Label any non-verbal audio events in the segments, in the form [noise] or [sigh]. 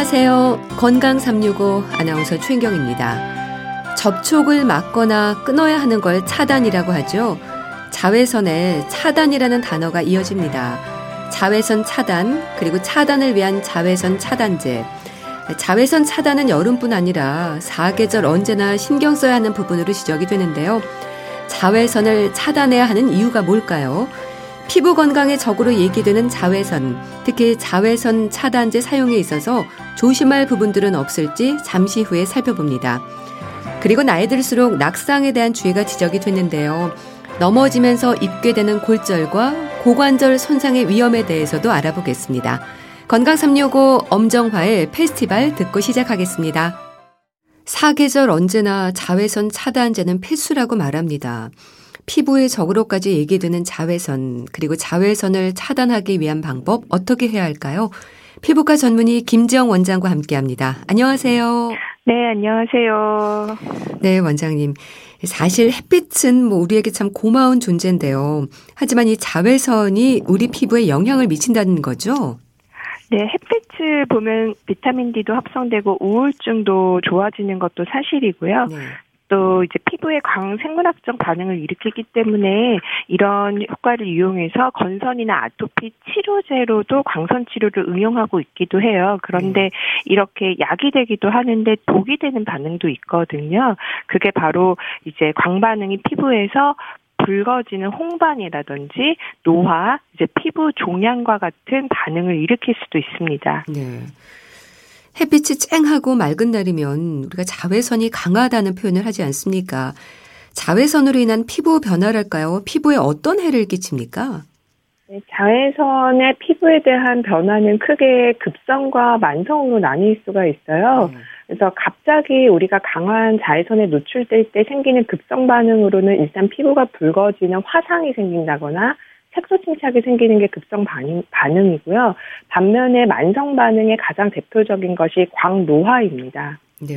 안녕하세요. 건강 365 아나운서 최인경입니다. 접촉을 막거나 끊어야 하는 걸 차단이라고 하죠. 자외선에 차단이라는 단어가 이어집니다. 자외선 차단, 그리고 차단을 위한 자외선 차단제. 자외선 차단은 여름뿐 아니라 사계절 언제나 신경 써야 하는 부분으로 지적이 되는데요. 자외선을 차단해야 하는 이유가 뭘까요? 피부 건강에 적으로 얘기되는 자외선, 특히 자외선 차단제 사용에 있어서 조심할 부분들은 없을지 잠시 후에 살펴봅니다. 그리고 나이 들수록 낙상에 대한 주의가 지적이 됐는데요. 넘어지면서 입게 되는 골절과 고관절 손상의 위험에 대해서도 알아보겠습니다. 건강 365 엄정화의 페스티벌 듣고 시작하겠습니다. 사계절 언제나 자외선 차단제는 필수라고 말합니다. 피부의 적으로까지 얘기되는 자외선, 그리고 자외선을 차단하기 위한 방법 어떻게 해야 할까요? 피부과 전문의 김지영 원장과 함께 합니다. 안녕하세요. 네, 안녕하세요. 네, 원장님. 사실 햇빛은 뭐 우리에게 참 고마운 존재인데요. 하지만 이 자외선이 우리 피부에 영향을 미친다는 거죠? 네, 햇빛을 보면 비타민 D도 합성되고 우울증도 좋아지는 것도 사실이고요. 네. 또 이제 피부에 광생물학적 반응을 일으키기 때문에 이런 효과를 이용해서 건선이나 아토피 치료제로도 광선 치료를 응용하고 있기도 해요. 그런데 네. 이렇게 약이 되기도 하는데 독이 되는 반응도 있거든요. 그게 바로 이제 광반응이 피부에서 붉어지는 홍반이라든지 노화, 이제 피부 종양과 같은 반응을 일으킬 수도 있습니다. 네. 햇빛이 쨍하고 맑은 날이면 우리가 자외선이 강하다는 표현을 하지 않습니까? 자외선으로 인한 피부 변화랄까요? 피부에 어떤 해를 끼칩니까? 네, 자외선의 피부에 대한 변화는 크게 급성과 만성으로 나뉠 수가 있어요. 네. 그래서 갑자기 우리가 강한 자외선에 노출될 때 생기는 급성 반응으로는 일단 피부가 붉어지는 화상이 생긴다거나 색소 침착이 생기는 게 급성 반응, 반응이고요. 반면에 만성 반응의 가장 대표적인 것이 광노화입니다. 네.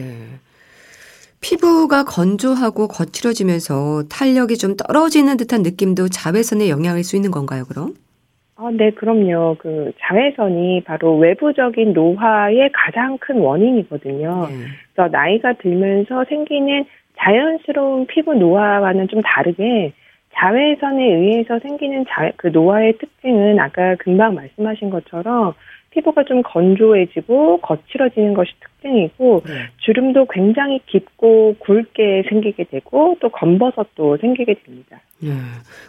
피부가 건조하고 거칠어지면서 탄력이 좀 떨어지는 듯한 느낌도 자외선의 영향일 수 있는 건가요, 그럼? 아, 네, 그럼요. 그 자외선이 바로 외부적인 노화의 가장 큰 원인이거든요. 네. 그래서 나이가 들면서 생기는 자연스러운 피부 노화와는 좀 다르게 자외선에 의해서 생기는 자, 그 노화의 특징은 아까 금방 말씀하신 것처럼 피부가 좀 건조해지고 거칠어지는 것이 특징이고 네. 주름도 굉장히 깊고 굵게 생기게 되고 또 검버섯도 생기게 됩니다. 네.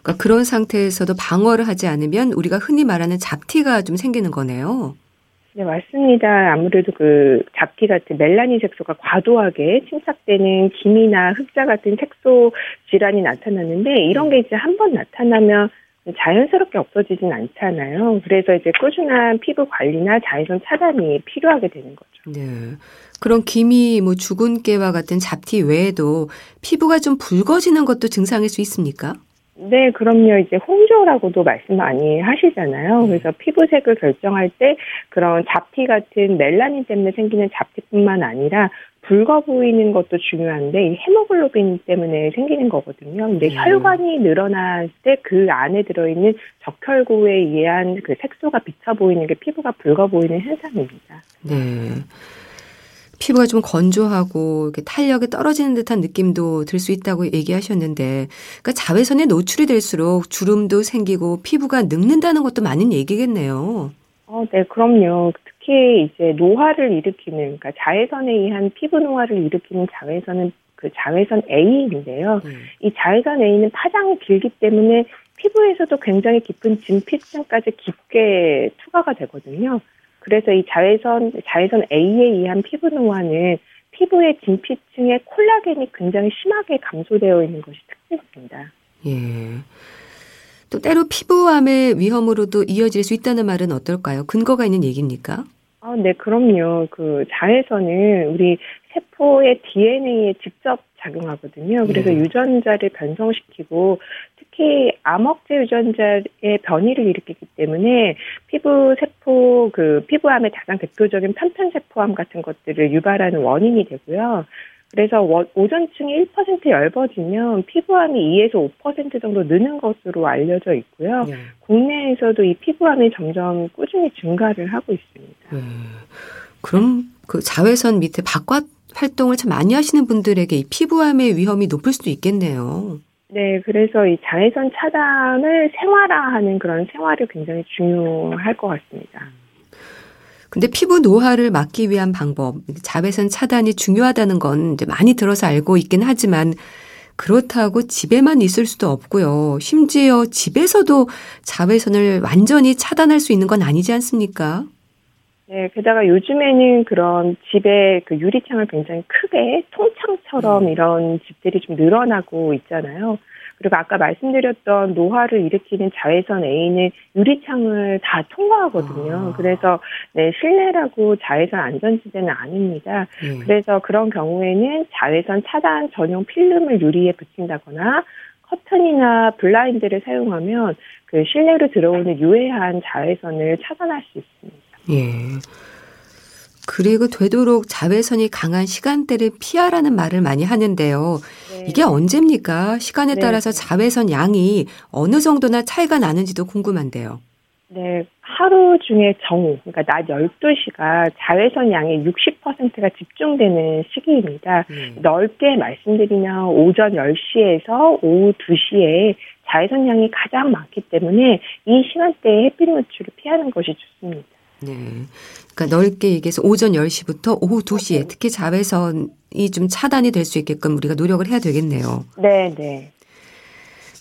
그러니까 그런 상태에서도 방어를 하지 않으면 우리가 흔히 말하는 잡티가 좀 생기는 거네요. 네, 맞습니다. 아무래도 그 잡티 같은 멜라닌 색소가 과도하게 침착되는 기미나 흑자 같은 색소 질환이 나타나는데 이런 게 이제 한 번 나타나면 자연스럽게 없어지진 않잖아요. 그래서 이제 꾸준한 피부 관리나 자외선 차단이 필요하게 되는 거죠. 네. 그런 기미, 뭐 주근깨와 같은 잡티 외에도 피부가 좀 붉어지는 것도 증상일 수 있습니까? 네, 그럼요. 이제 홍조라고도 말씀 많이 하시잖아요. 네. 그래서 피부색을 결정할 때 그런 잡티 같은 멜라닌 때문에 생기는 잡티뿐만 아니라 붉어 보이는 것도 중요한데 이 헤모글로빈 때문에 생기는 거거든요. 근데 네. 혈관이 늘어날 때 그 안에 들어있는 적혈구에 의한 그 색소가 비쳐 보이는 게 피부가 붉어 보이는 현상입니다. 네. 피부가 좀 건조하고 이렇게 탄력이 떨어지는 듯한 느낌도 들 수 있다고 얘기하셨는데, 그러니까 자외선에 노출이 될수록 주름도 생기고 피부가 늙는다는 것도 많은 얘기겠네요. 어, 네, 그럼요. 특히 이제 노화를 일으키는, 그러니까 자외선에 의한 피부 노화를 일으키는 자외선은 그 자외선 A인데요. 음. 이 자외선 A는 파장이 길기 때문에 피부에서도 굉장히 깊은 진피층까지 깊게 투과가 되거든요. 그래서 이 자외선 자외선 A에 의한 피부 노화는 피부의 진피층의 콜라겐이 굉장히 심하게 감소되어 있는 것이 특징입니다. 예. 또 때로 피부암의 위험으로도 이어질 수 있다는 말은 어떨까요? 근거가 있는 얘기입니까? 아, 네, 그럼요. 그 자외선은 우리 세포의 DNA에 직접 작용하거든요. 그래서 네. 유전자를 변성시키고 특히 암흑제 유전자의 변이를 일으키기 때문에 피부 세포 그 피부암의 가장 대표적인 편편세포암 같은 것들을 유발하는 원인이 되고요. 그래서 오전층이 1% 얇아지면 피부암이 2에서 5% 정도 느는 것으로 알려져 있고요. 네. 국내에서도 이 피부암이 점점 꾸준히 증가를 하고 있습니다. 네. 그럼 그 자외선 밑에 바깥 활동을 참 많이 하시는 분들에게 이 피부암의 위험이 높을 수도 있겠네요. 네, 그래서 이 자외선 차단을 생활화하는 그런 생활이 굉장히 중요할 것 같습니다. 근데 피부 노화를 막기 위한 방법, 자외선 차단이 중요하다는 건 이제 많이 들어서 알고 있긴 하지만 그렇다고 집에만 있을 수도 없고요. 심지어 집에서도 자외선을 완전히 차단할 수 있는 건 아니지 않습니까? 네, 게다가 요즘에는 그런 집에 그 유리창을 굉장히 크게 통창처럼 음. 이런 집들이 좀 늘어나고 있잖아요. 그리고 아까 말씀드렸던 노화를 일으키는 자외선 A는 유리창을 다 통과하거든요. 아. 그래서 네, 실내라고 자외선 안전지대는 아닙니다. 음. 그래서 그런 경우에는 자외선 차단 전용 필름을 유리에 붙인다거나 커튼이나 블라인드를 사용하면 그 실내로 들어오는 유해한 자외선을 차단할 수 있습니다. 예. 그리고 되도록 자외선이 강한 시간대를 피하라는 말을 많이 하는데요. 네. 이게 언제입니까? 시간에 네. 따라서 자외선 양이 어느 정도나 차이가 나는지도 궁금한데요. 네, 하루 중에 정오, 그러니까 낮 12시가 자외선 양의 60%가 집중되는 시기입니다. 음. 넓게 말씀드리면 오전 10시에서 오후 2시에 자외선 양이 가장 많기 때문에 이 시간대에 햇빛 노출을 피하는 것이 좋습니다. 네. 그러니까 넓게 얘기해서 오전 10시부터 오후 2시에 특히 자외선이 좀 차단이 될 수 있게끔 우리가 노력을 해야 되겠네요. 네, 네.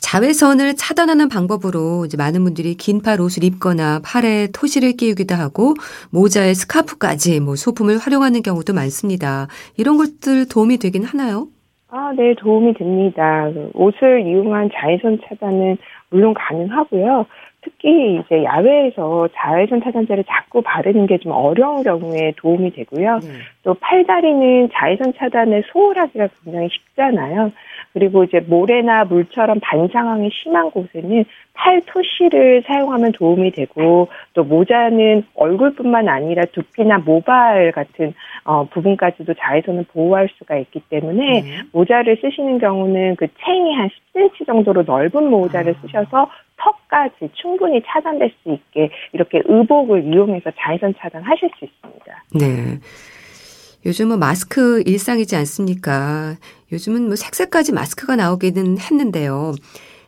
자외선을 차단하는 방법으로 이제 많은 분들이 긴팔 옷을 입거나 팔에 토시를 끼우기도 하고 모자에 스카프까지 뭐 소품을 활용하는 경우도 많습니다. 이런 것들 도움이 되긴 하나요? 아, 네, 도움이 됩니다. 옷을 이용한 자외선 차단은 물론 가능하고요. 특히 이제 야외에서 자외선 차단제를 자꾸 바르는 게 좀 어려운 경우에 도움이 되고요. 네. 또 팔다리는 자외선 차단을 소홀하기가 굉장히 쉽잖아요. 그리고 이제 모래나 물처럼 반상황이 심한 곳에는 팔토시를 사용하면 도움이 되고 또 모자는 얼굴뿐만 아니라 두피나 모발 같은 어, 부분까지도 자외선을 보호할 수가 있기 때문에 네. 모자를 쓰시는 경우는 그 챙이 한 10cm 정도로 넓은 모자를 아. 쓰셔서 턱까지 충분히 차단될 수 있게 이렇게 의복을 이용해서 자외선 차단하실 수 있습니다. 네. 요즘은 마스크 일상이지 않습니까? 요즘은 뭐 색색까지 마스크가 나오기는 했는데요.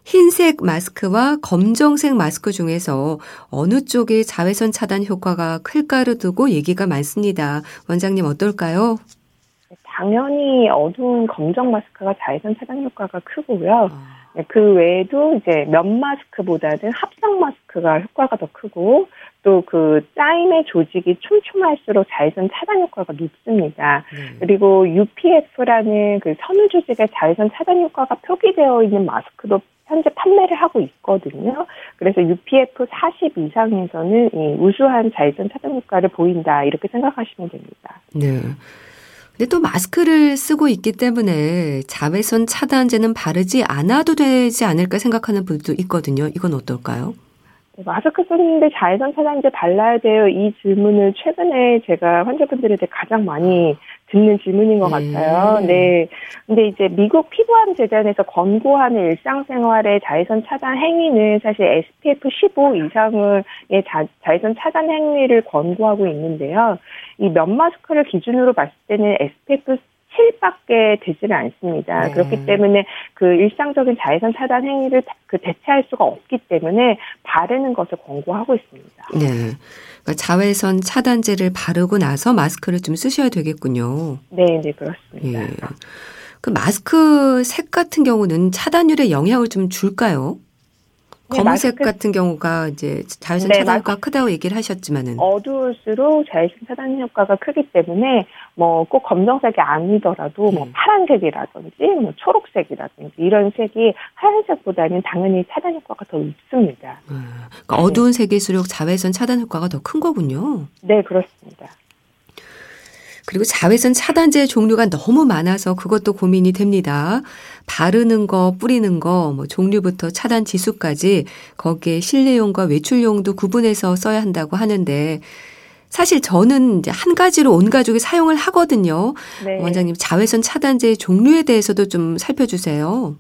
흰색 마스크와 검정색 마스크 중에서 어느 쪽이 자외선 차단 효과가 클까를 두고 얘기가 많습니다. 원장님 어떨까요? 당연히 어두운 검정 마스크가 자외선 차단 효과가 크고요. 아. 네, 그 외에도 이제 면 마스크보다는 합성 마스크가 효과가 더 크고 또 그 짜임의 조직이 촘촘할수록 자외선 차단 효과가 높습니다. 음. 그리고 UPF라는 그 섬유 조직의 자외선 차단 효과가 표기되어 있는 마스크도 현재 판매를 하고 있거든요. 그래서 UPF 40 이상에서는 이 우수한 자외선 차단 효과를 보인다 이렇게 생각하시면 됩니다. 네. 근데 또 마스크를 쓰고 있기 때문에 자외선 차단제는 바르지 않아도 되지 않을까 생각하는 분도 있거든요. 이건 어떨까요? 네, 마스크 쓰는데 자외선 차단제 발라야 돼요. 이 질문을 최근에 제가 환자분들한테 가장 많이 듣는 질문인 것 네. 같아요. 네. 근데 이제 미국 피부암 재단에서 권고하는 일상생활의 자외선 차단 행위는 사실 SPF 15 이상의 자, 자외선 차단 행위를 권고하고 있는데요. 이 면 마스크를 기준으로 봤을 때는 SPF 7밖에 되지는 않습니다. 네. 그렇기 때문에 그 일상적인 자외선 차단 행위를 그 대체할 수가 없기 때문에 바르는 것을 권고하고 있습니다. 네. 그러니까 자외선 차단제를 바르고 나서 마스크를 좀 쓰셔야 되겠군요. 네, 네, 그렇습니다. 예. 그 마스크 색 같은 경우는 차단율에 영향을 좀 줄까요? 네, 검은색 같은 경우가 이제 자외선 네, 차단 효과가 크다고 얘기를 하셨지만은 어두울수록 자외선 차단 효과가 크기 때문에 뭐 꼭 검정색이 아니더라도 뭐 음. 파란색이라든지 뭐 초록색이라든지 이런 색이 하얀색보다는 당연히 차단 효과가 더 높습니다. 음. 그러니까 어두운 색일수록 자외선 차단 효과가 더 큰 거군요. 네, 그렇습니다. 그리고 자외선 차단제 종류가 너무 많아서 그것도 고민이 됩니다. 바르는 거, 뿌리는 거, 뭐 종류부터 차단 지수까지 거기에 실내용과 외출용도 구분해서 써야 한다고 하는데 사실 저는 이제 한 가지로 온 가족이 사용을 하거든요. 네. 원장님 자외선 차단제 종류에 대해서도 좀 살펴주세요.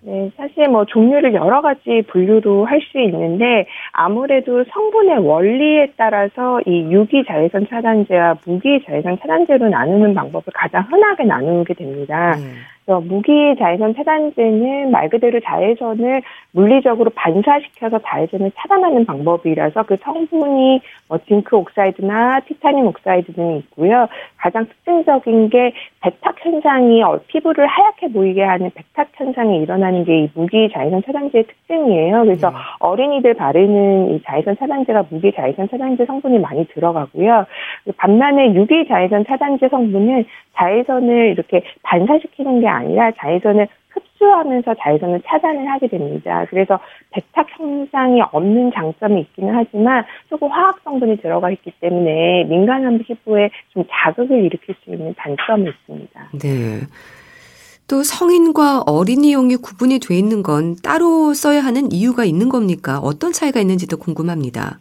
네, 사실 뭐 종류를 여러 가지 분류도 할수 있는데 아무래도 성분의 원리에 따라서 이 유기 자외선 차단제와 무기 자외선 차단제로 나누는 방법을 가장 흔하게 나누게 됩니다. 음. 무기 자외선 차단제는 말 그대로 자외선을 물리적으로 반사시켜서 자외선을 차단하는 방법이라서 그 성분이 뭐 zinc oxide나 titanium oxide 등이 있고요. 가장 특징적인 게 백탁 현상이 어, 피부를 하얗게 보이게 하는 백탁 현상이 일어나는 게 이 무기 자외선 차단제의 특징이에요. 그래서 네. 어린이들 바르는 이 자외선 차단제가 무기 자외선 차단제 성분이 많이 들어가고요. 반면에 유기 자외선 차단제 성분은 자외선을 이렇게 반사시키는 게 아니라 자외선을 흡수하면서 자외선을 차단을 하게 됩니다. 그래서 백탁 현상이 없는 장점이 있기는 하지만 조금 화학 성분이 들어가 있기 때문에 민감한 피부에 좀 자극을 일으킬 수 있는 단점이 있습니다. 네. 또 성인과 어린이용이 구분이 돼 있는 건 따로 써야 하는 이유가 있는 겁니까? 어떤 차이가 있는지도 궁금합니다.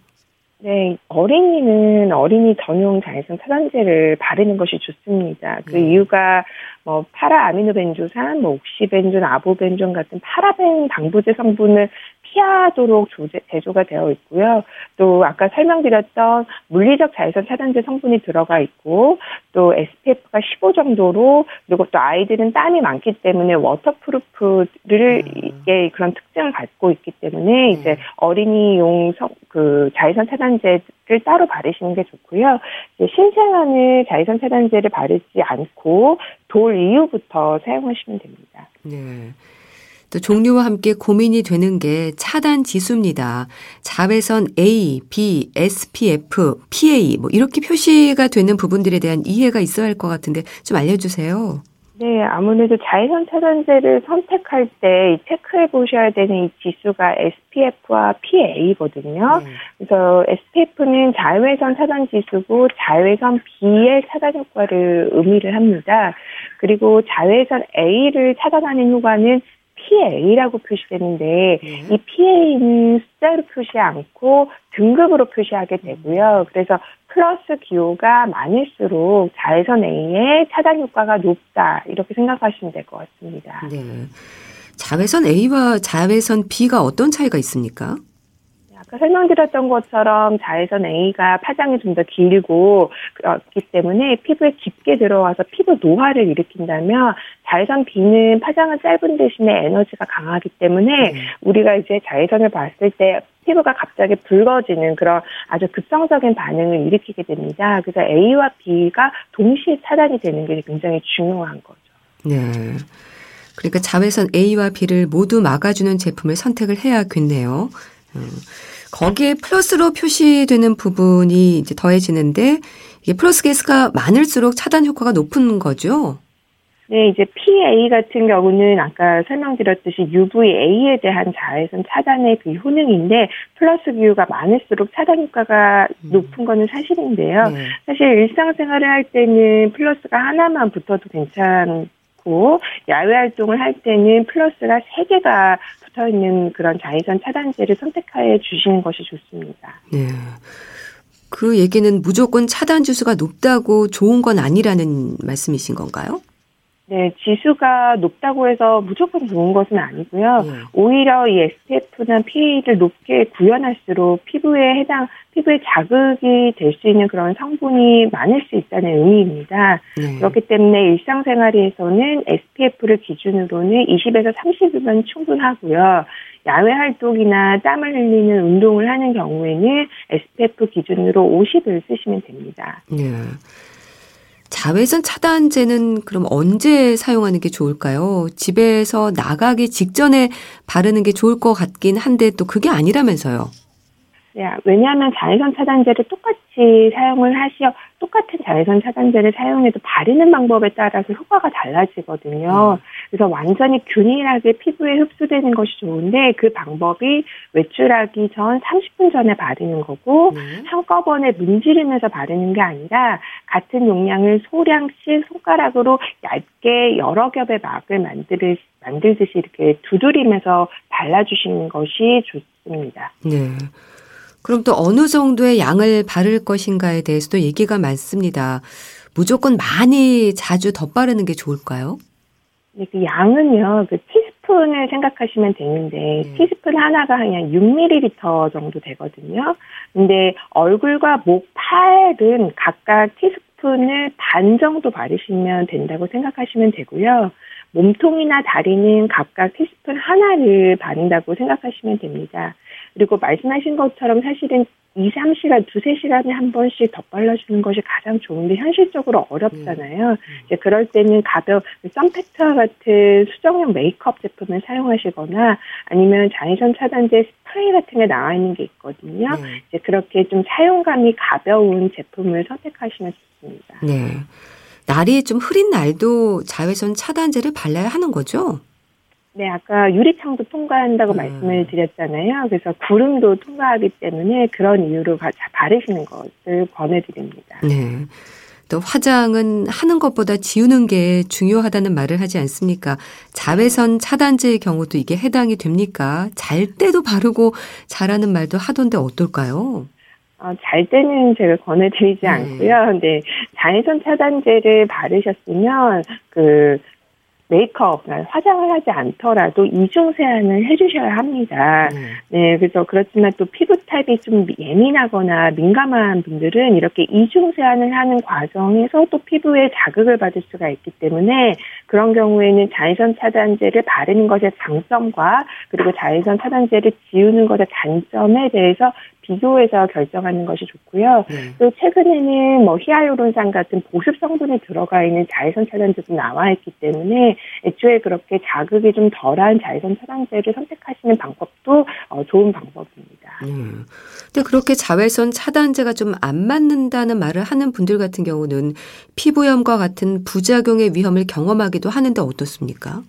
네, 어린이는 어린이 전용 자외선 차단제를 바르는 것이 좋습니다. 그 네. 이유가 뭐 파라 아미노벤조산, 뭐 옥시벤존, 아보벤존 같은 파라벤 방부제 성분을 피하도록 조제, 제조가 되어 있고요. 또 아까 설명드렸던 물리적 자외선 차단제 성분이 들어가 있고 또 SPF가 15 정도로 그리고 또 아이들은 땀이 많기 때문에 waterproof를 음. 그런 특징을 갖고 있기 때문에 이제 음. 어린이용 성, 그 자외선 차단제를 따로 바르시는 게 좋고요. 이제 신생아는 자외선 차단제를 바르지 않고 돌 이후부터 사용하시면 됩니다. 네. 또 종류와 함께 고민이 되는 게 차단 지수입니다. 자외선 A, B, SPF, PA 뭐 이렇게 표시가 되는 부분들에 대한 이해가 있어야 할 것 같은데 좀 알려주세요. 네, 아무래도 자외선 차단제를 선택할 때 체크해 보셔야 되는 이 지수가 SPF와 PA거든요. 네. 그래서 SPF는 자외선 차단 지수고 자외선 B의 차단 효과를 의미를 합니다. 그리고 자외선 A를 차단하는 효과는 PA라고 표시되는데 네. 이 PA는 숫자로 표시 않고 등급으로 표시하게 되고요. 그래서 플러스 기호가 많을수록 자외선 A의 차단 효과가 높다 이렇게 생각하시면 될 것 같습니다. 네. 자외선 A와 자외선 B가 어떤 차이가 있습니까? 설명드렸던 것처럼 자외선 A가 파장이 좀 더 길고 그렇기 때문에 피부에 깊게 들어와서 피부 노화를 일으킨다면 자외선 B는 파장은 짧은 대신에 에너지가 강하기 때문에 음. 우리가 이제 자외선을 봤을 때 피부가 갑자기 붉어지는 그런 아주 급성적인 반응을 일으키게 됩니다. 그래서 A와 B가 동시에 차단이 되는 게 굉장히 중요한 거죠. 네. 그러니까 자외선 A와 B를 모두 막아주는 제품을 선택을 해야겠네요. 음. 거기에 플러스로 표시되는 부분이 이제 더해지는데 이게 플러스 개수가 많을수록 차단 효과가 높은 거죠. 네, 이제 PA 같은 경우는 아까 설명드렸듯이 UVA에 대한 자외선 차단의 그 효능인데 플러스 기후가 많을수록 차단 효과가 음. 높은 거는 사실인데요. 네. 사실 일상생활을 할 때는 플러스가 하나만 붙어도 괜찮고 야외 활동을 할 때는 플러스가 세 개가 붙어 있는 그런 자외선 차단제를 선택해 주시는 것이 좋습니다. 네. 그 얘기는 무조건 차단 지수가 높다고 좋은 건 아니라는 말씀이신 건가요? 네, 지수가 높다고 해서 무조건 좋은 것은 아니고요. 네. 오히려 이 SPF나 PA를 높게 구현할수록 피부에 해당, 피부에 자극이 될 수 있는 그런 성분이 많을 수 있다는 의미입니다. 네. 그렇기 때문에 일상생활에서는 SPF를 기준으로는 20에서 30이면 충분하고요. 야외 활동이나 땀을 흘리는 운동을 하는 경우에는 SPF 기준으로 50을 쓰시면 됩니다. 네. 자외선 차단제는 그럼 언제 사용하는 게 좋을까요? 집에서 나가기 직전에 바르는 게 좋을 것 같긴 한데 또 그게 아니라면서요. 네, 왜냐하면 자외선 차단제를 똑같이 사용을 하시어 똑같은 자외선 차단제를 사용해도 바르는 방법에 따라서 효과가 달라지거든요. 음. 그래서 완전히 균일하게 피부에 흡수되는 것이 좋은데 그 방법이 외출하기 전 30분 전에 바르는 거고 음. 한꺼번에 문지르면서 바르는 게 아니라 같은 용량을 소량씩 손가락으로 얇게 여러 겹의 막을 만들, 만들듯이 이렇게 두드리면서 발라주시는 것이 좋습니다. 네. 그럼 또 어느 정도의 양을 바를 것인가에 대해서도 얘기가 많습니다. 무조건 많이 자주 덧바르는 게 좋을까요? 네, 그 양은요, 그 티스푼을 생각하시면 되는데, 음. 티스푼 하나가 그냥 6ml 정도 되거든요. 근데 얼굴과 목, 팔은 각각 티스푼을 반 정도 바르시면 된다고 생각하시면 되고요. 몸통이나 다리는 각각 티스푼 하나를 바른다고 생각하시면 됩니다. 그리고 말씀하신 것처럼 사실은 2, 3시간, 2, 3시간에 한 번씩 덧발라주는 것이 가장 좋은데 현실적으로 어렵잖아요. 음. 이제 그럴 때는 가벼운 썬팩트와 같은 수정용 메이크업 제품을 사용하시거나 아니면 자외선 차단제 스프레이 같은 게 나와 있는 게 있거든요. 네. 이제 그렇게 좀 사용감이 가벼운 제품을 선택하시면 좋습니다. 네. 날이 좀 흐린 날도 자외선 차단제를 발라야 하는 거죠? 네, 아까 유리창도 통과한다고 음. 말씀을 드렸잖아요. 그래서 구름도 통과하기 때문에 그런 이유로 바르시는 것을 권해드립니다. 네. 또 화장은 하는 것보다 지우는 게 중요하다는 말을 하지 않습니까? 자외선 차단제의 경우도 이게 해당이 됩니까? 잘 때도 바르고 잘하는 말도 하던데 어떨까요? 어, 잘 때는 제가 권해드리지 네. 않고요. 근데 자외선 차단제를 바르셨으면 그 메이크업, 화장을 하지 않더라도 이중 세안을 해주셔야 합니다. 음. 네, 그래서 그렇지만 또 피부 타입이 좀 예민하거나 민감한 분들은 이렇게 이중 세안을 하는 과정에서 또 피부에 자극을 받을 수가 있기 때문에 그런 경우에는 자외선 차단제를 바르는 것의 장점과 그리고 자외선 차단제를 지우는 것의 단점에 대해서 비교해서 결정하는 것이 좋고요. 네. 또 최근에는 뭐 히알루론산 같은 보습 성분이 들어가 있는 자외선 차단제도 나와 있기 때문에 애초에 그렇게 자극이 좀 덜한 자외선 차단제를 선택하시는 방법도 어, 좋은 방법입니다. 음. 근데 그렇게 자외선 차단제가 좀 안 맞는다는 말을 하는 분들 같은 경우는 피부염과 같은 부작용의 위험을 경험하기도 하는데 어떻습니까?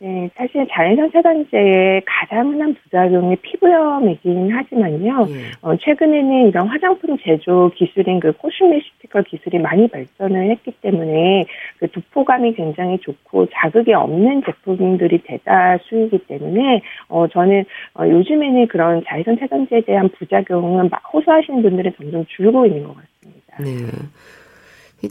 네, 사실 자외선 차단제의 가장 흔한 부작용이 피부염이긴 하지만요. 예. 어, 최근에는 이런 화장품 제조 기술인 그 코스메시티컬 기술이 많이 발전을 했기 때문에 그 두포감이 굉장히 좋고 자극이 없는 제품들이 대다수이기 때문에 어, 저는 어, 요즘에는 그런 자외선 차단제에 대한 부작용은 호소하시는 분들은 점점 줄고 있는 것 같습니다. 네.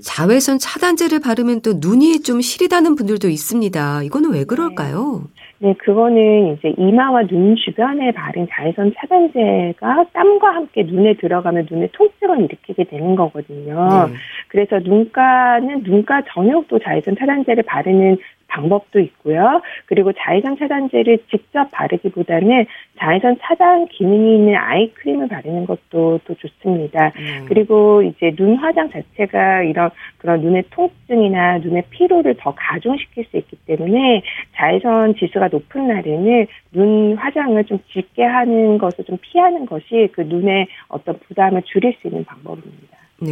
자외선 차단제를 바르면 또 눈이 좀 시리다는 분들도 있습니다. 이거는 왜 그럴까요? 네. 네, 그거는 이제 이마와 눈 주변에 바른 자외선 차단제가 땀과 함께 눈에 들어가면 눈에 통증을 일으키게 되는 거거든요. 네. 그래서 눈가는 눈가 전역도 자외선 차단제를 바르는 방법도 있고요. 그리고 자외선 차단제를 직접 바르기보다는 자외선 차단 기능이 있는 아이크림을 바르는 것도 또 좋습니다. 음. 그리고 이제 눈 화장 자체가 이런 그런 눈의 통증이나 눈의 피로를 더 가중시킬 수 있기 때문에 자외선 지수가 높은 날에는 눈 화장을 좀 짙게 하는 것을 좀 피하는 것이 그 눈의 어떤 부담을 줄일 수 있는 방법입니다. 네.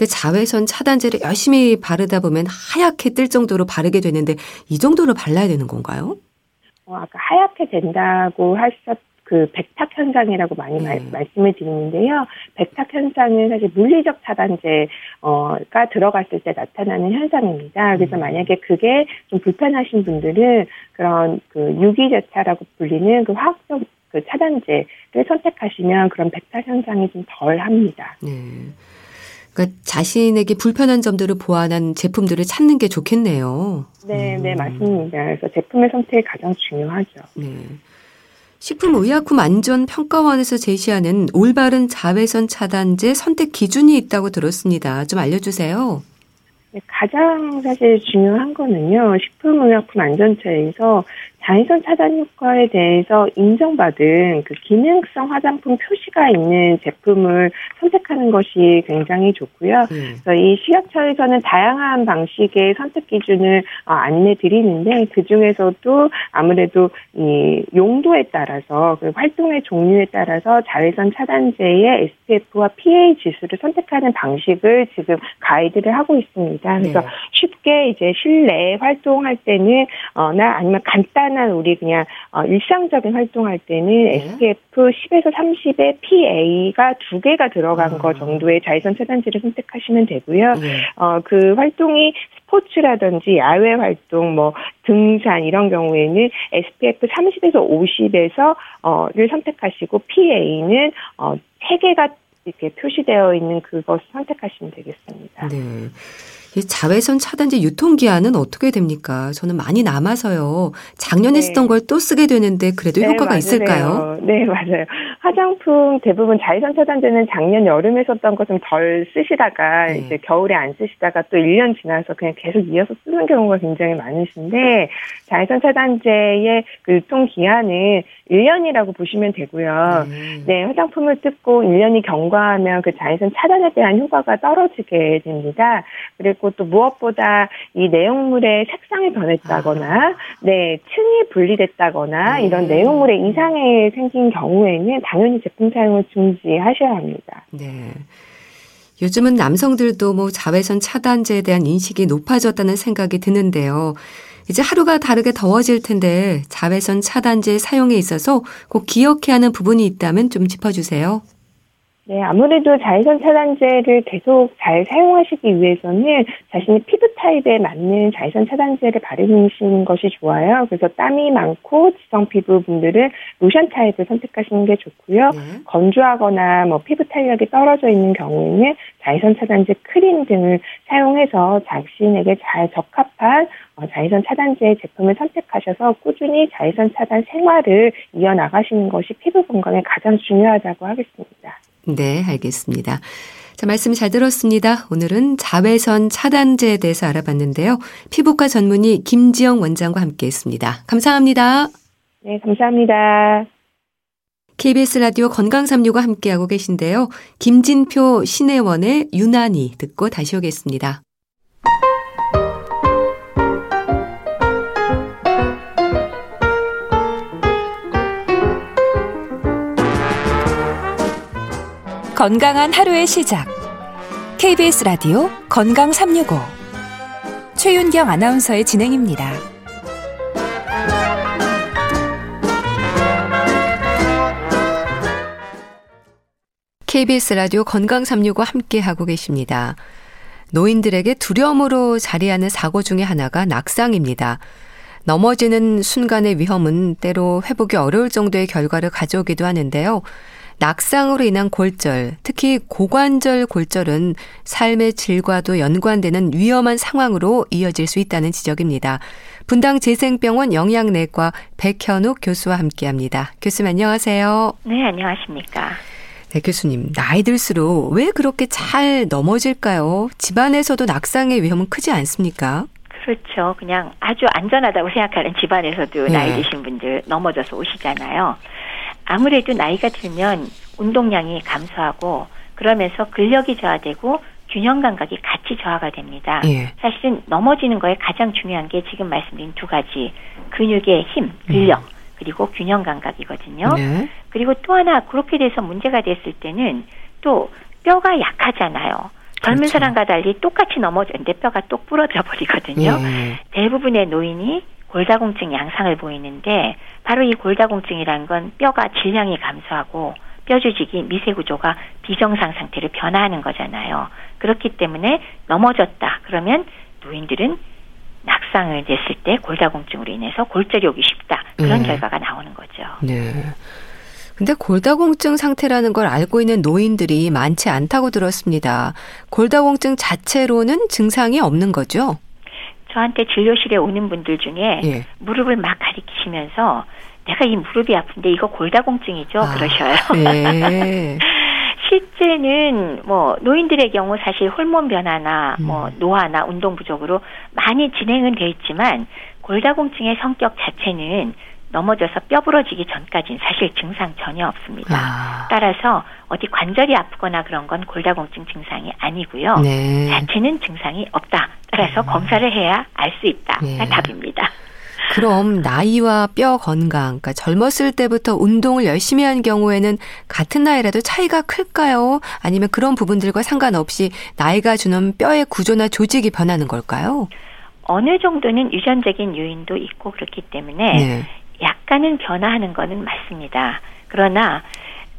근데 자외선 차단제를 열심히 바르다 보면 하얗게 뜰 정도로 바르게 되는데 이 정도로 발라야 되는 건가요? 어, 아까 하얗게 된다고 하셨 그 백탁 현상이라고 많이 네. 말, 말씀을 드리는데요. 백탁 현상은 사실 물리적 차단제가 들어갔을 때 나타나는 현상입니다. 그래서 음. 만약에 그게 좀 불편하신 분들은 그런 그 유기제차라고 불리는 그 화학적 그 차단제를 선택하시면 그런 백탁 현상이 좀 덜 합니다. 네. 그러니까 자신에게 불편한 점들을 보완한 제품들을 찾는 게 좋겠네요. 네, 음. 네, 맞습니다. 그래서 제품의 선택이 가장 중요하죠. 네. 식품의약품안전평가원에서 제시하는 올바른 자외선 차단제 선택 기준이 있다고 들었습니다. 좀 알려주세요. 네, 가장 사실 중요한 거는요, 식품의약품 안전처에서 자외선 차단 효과에 대해서 인정받은 그 기능성 화장품 표시가 있는 제품을 선택하는 것이 굉장히 좋고요. 음. 그래서 이 식약처에서는 다양한 방식의 선택 기준을 어, 안내 드리는데 그 중에서도 아무래도 이 용도에 따라서 그 활동의 종류에 따라서 자외선 차단제의 SPF와 PA 지수를 선택하는 방식을 지금 가이드를 하고 있습니다. 그래서 네. 쉽게 이제 실내 활동할 때는 어나 아니면 간단 한 우리 그냥 어, 일상적인 활동할 때는 네. SPF 10에서 30의 PA가 두 개가 들어간 아. 거 정도의 자외선 차단제를 선택하시면 되고요. 네. 어 그 활동이 스포츠라든지 야외 활동, 뭐 등산 이런 경우에는 SPF 30에서 50에서 어를 선택하시고 PA는 어 3개가 이렇게 표시되어 있는 그것을 선택하시면 되겠습니다. 네. 이 자외선 차단제 유통기한은 어떻게 됩니까? 저는 많이 남아서요. 작년에 네. 쓰던 걸 또 쓰게 되는데 그래도 네, 효과가 맞아요. 있을까요? 네, 맞아요. 화장품 대부분 자외선 차단제는 작년 여름에 썼던 것은 덜 쓰시다가 네. 이제 겨울에 안 쓰시다가 또 1년 지나서 그냥 계속 이어서 쓰는 경우가 굉장히 많으신데 자외선 차단제의 그 유통기한은 1년이라고 보시면 되고요. 음. 네, 화장품을 뜯고 1년이 경과하면 그 자외선 차단에 대한 효과가 떨어지게 됩니다. 그리고 또 무엇보다 이 내용물의 색상이 변했다거나, 아. 네, 층이 분리됐다거나 네. 이런 내용물의 이상이 생긴 경우에는 당연히 제품 사용을 중지하셔야 합니다. 네. 요즘은 남성들도 뭐 자외선 차단제에 대한 인식이 높아졌다는 생각이 드는데요. 이제 하루가 다르게 더워질 텐데 자외선 차단제 사용에 있어서 꼭 기억해야 하는 부분이 있다면 좀 짚어주세요. 네, 아무래도 자외선 차단제를 계속 잘 사용하시기 위해서는 자신의 피부 타입에 맞는 자외선 차단제를 바르시는 것이 좋아요. 그래서 땀이 많고 지성 피부 분들은 로션 타입을 선택하시는 게 좋고요. 네. 건조하거나 뭐 피부 탄력이 떨어져 있는 경우에는 자외선 차단제 크림 등을 사용해서 자신에게 잘 적합한 어, 자외선 차단제 제품을 선택하셔서 꾸준히 자외선 차단 생활을 이어나가시는 것이 피부 건강에 가장 중요하다고 하겠습니다. 네, 알겠습니다. 자, 말씀 잘 들었습니다. 오늘은 자외선 차단제에 대해서 알아봤는데요. 피부과 전문의 김지영 원장과 함께 했습니다. 감사합니다. 네, 감사합니다. KBS 라디오 건강365 함께하고 계신데요. 김진표 신혜원의 유난히 듣고 다시 오겠습니다. 건강한 하루의 시작. KBS 라디오 건강 365. 최윤경 아나운서의 진행입니다. KBS 라디오 건강 365 함께 하고 계십니다. 노인들에게 두려움으로 자리하는 사고 중의 하나가 낙상입니다. 넘어지는 순간의 위험은 때로 회복이 어려울 정도의 결과를 가져오기도 하는데요. 낙상으로 인한 골절, 특히 고관절 골절은 삶의 질과도 연관되는 위험한 상황으로 이어질 수 있다는 지적입니다. 분당 재생병원 영양내과 백현욱 교수와 함께 합니다. 교수님 안녕하세요. 네, 안녕하십니까. 네, 교수님. 나이 들수록 왜 그렇게 잘 넘어질까요? 집안에서도 낙상의 위험은 크지 않습니까? 그렇죠. 그냥 아주 안전하다고 생각하는 집안에서도 네. 나이 드신 분들 넘어져서 오시잖아요. 아무래도 나이가 들면 운동량이 감소하고 그러면서 근력이 저하되고 균형 감각이 같이 저하가 됩니다. 예. 사실은 넘어지는 거에 가장 중요한 게 지금 말씀드린 두 가지 근육의 힘, 근력 음. 그리고 균형 감각이거든요. 네. 그리고 또 하나 그렇게 돼서 문제가 됐을 때는 또 뼈가 약하잖아요. 젊은 그렇죠. 사람과 달리 똑같이 넘어졌는데 뼈가 또 부러져 버리거든요. 예. 대부분의 노인이 골다공증 양상을 보이는데 바로 이 골다공증이라는 건 뼈가 질량이 감소하고 뼈 조직이 미세 구조가 비정상 상태로 변화하는 거잖아요. 그렇기 때문에 넘어졌다. 그러면 노인들은 낙상을 냈을 때 골다공증으로 인해서 골절이 오기 쉽다. 그런 네. 결과가 나오는 거죠. 네. 근데 골다공증 상태라는 걸 알고 있는 노인들이 많지 않다고 들었습니다. 골다공증 자체로는 증상이 없는 거죠? 저한테 진료실에 오는 분들 중에 예. 무릎을 막 가리키시면서 내가 이 무릎이 아픈데 이거 골다공증이죠 아, 그러셔요. 예. [laughs] 실제는 뭐 노인들의 경우 사실 호르몬 변화나 음. 뭐 노화나 운동 부족으로 많이 진행은 돼 있지만 골다공증의 성격 자체는 넘어져서 뼈 부러지기 전까지는 사실 증상 전혀 없습니다. 아. 따라서 어디 관절이 아프거나 그런 건 골다공증 증상이 아니고요. 네. 자체는 증상이 없다. 따라서 음. 검사를 해야 알 수 있다. 네. 답입니다. 그럼 나이와 뼈 건강, 그러니까 젊었을 때부터 운동을 열심히 한 경우에는 같은 나이라도 차이가 클까요? 아니면 그런 부분들과 상관없이 나이가 주는 뼈의 구조나 조직이 변하는 걸까요? 어느 정도는 유전적인 요인도 있고 그렇기 때문에 네. 약간은 변화하는 거는 맞습니다. 그러나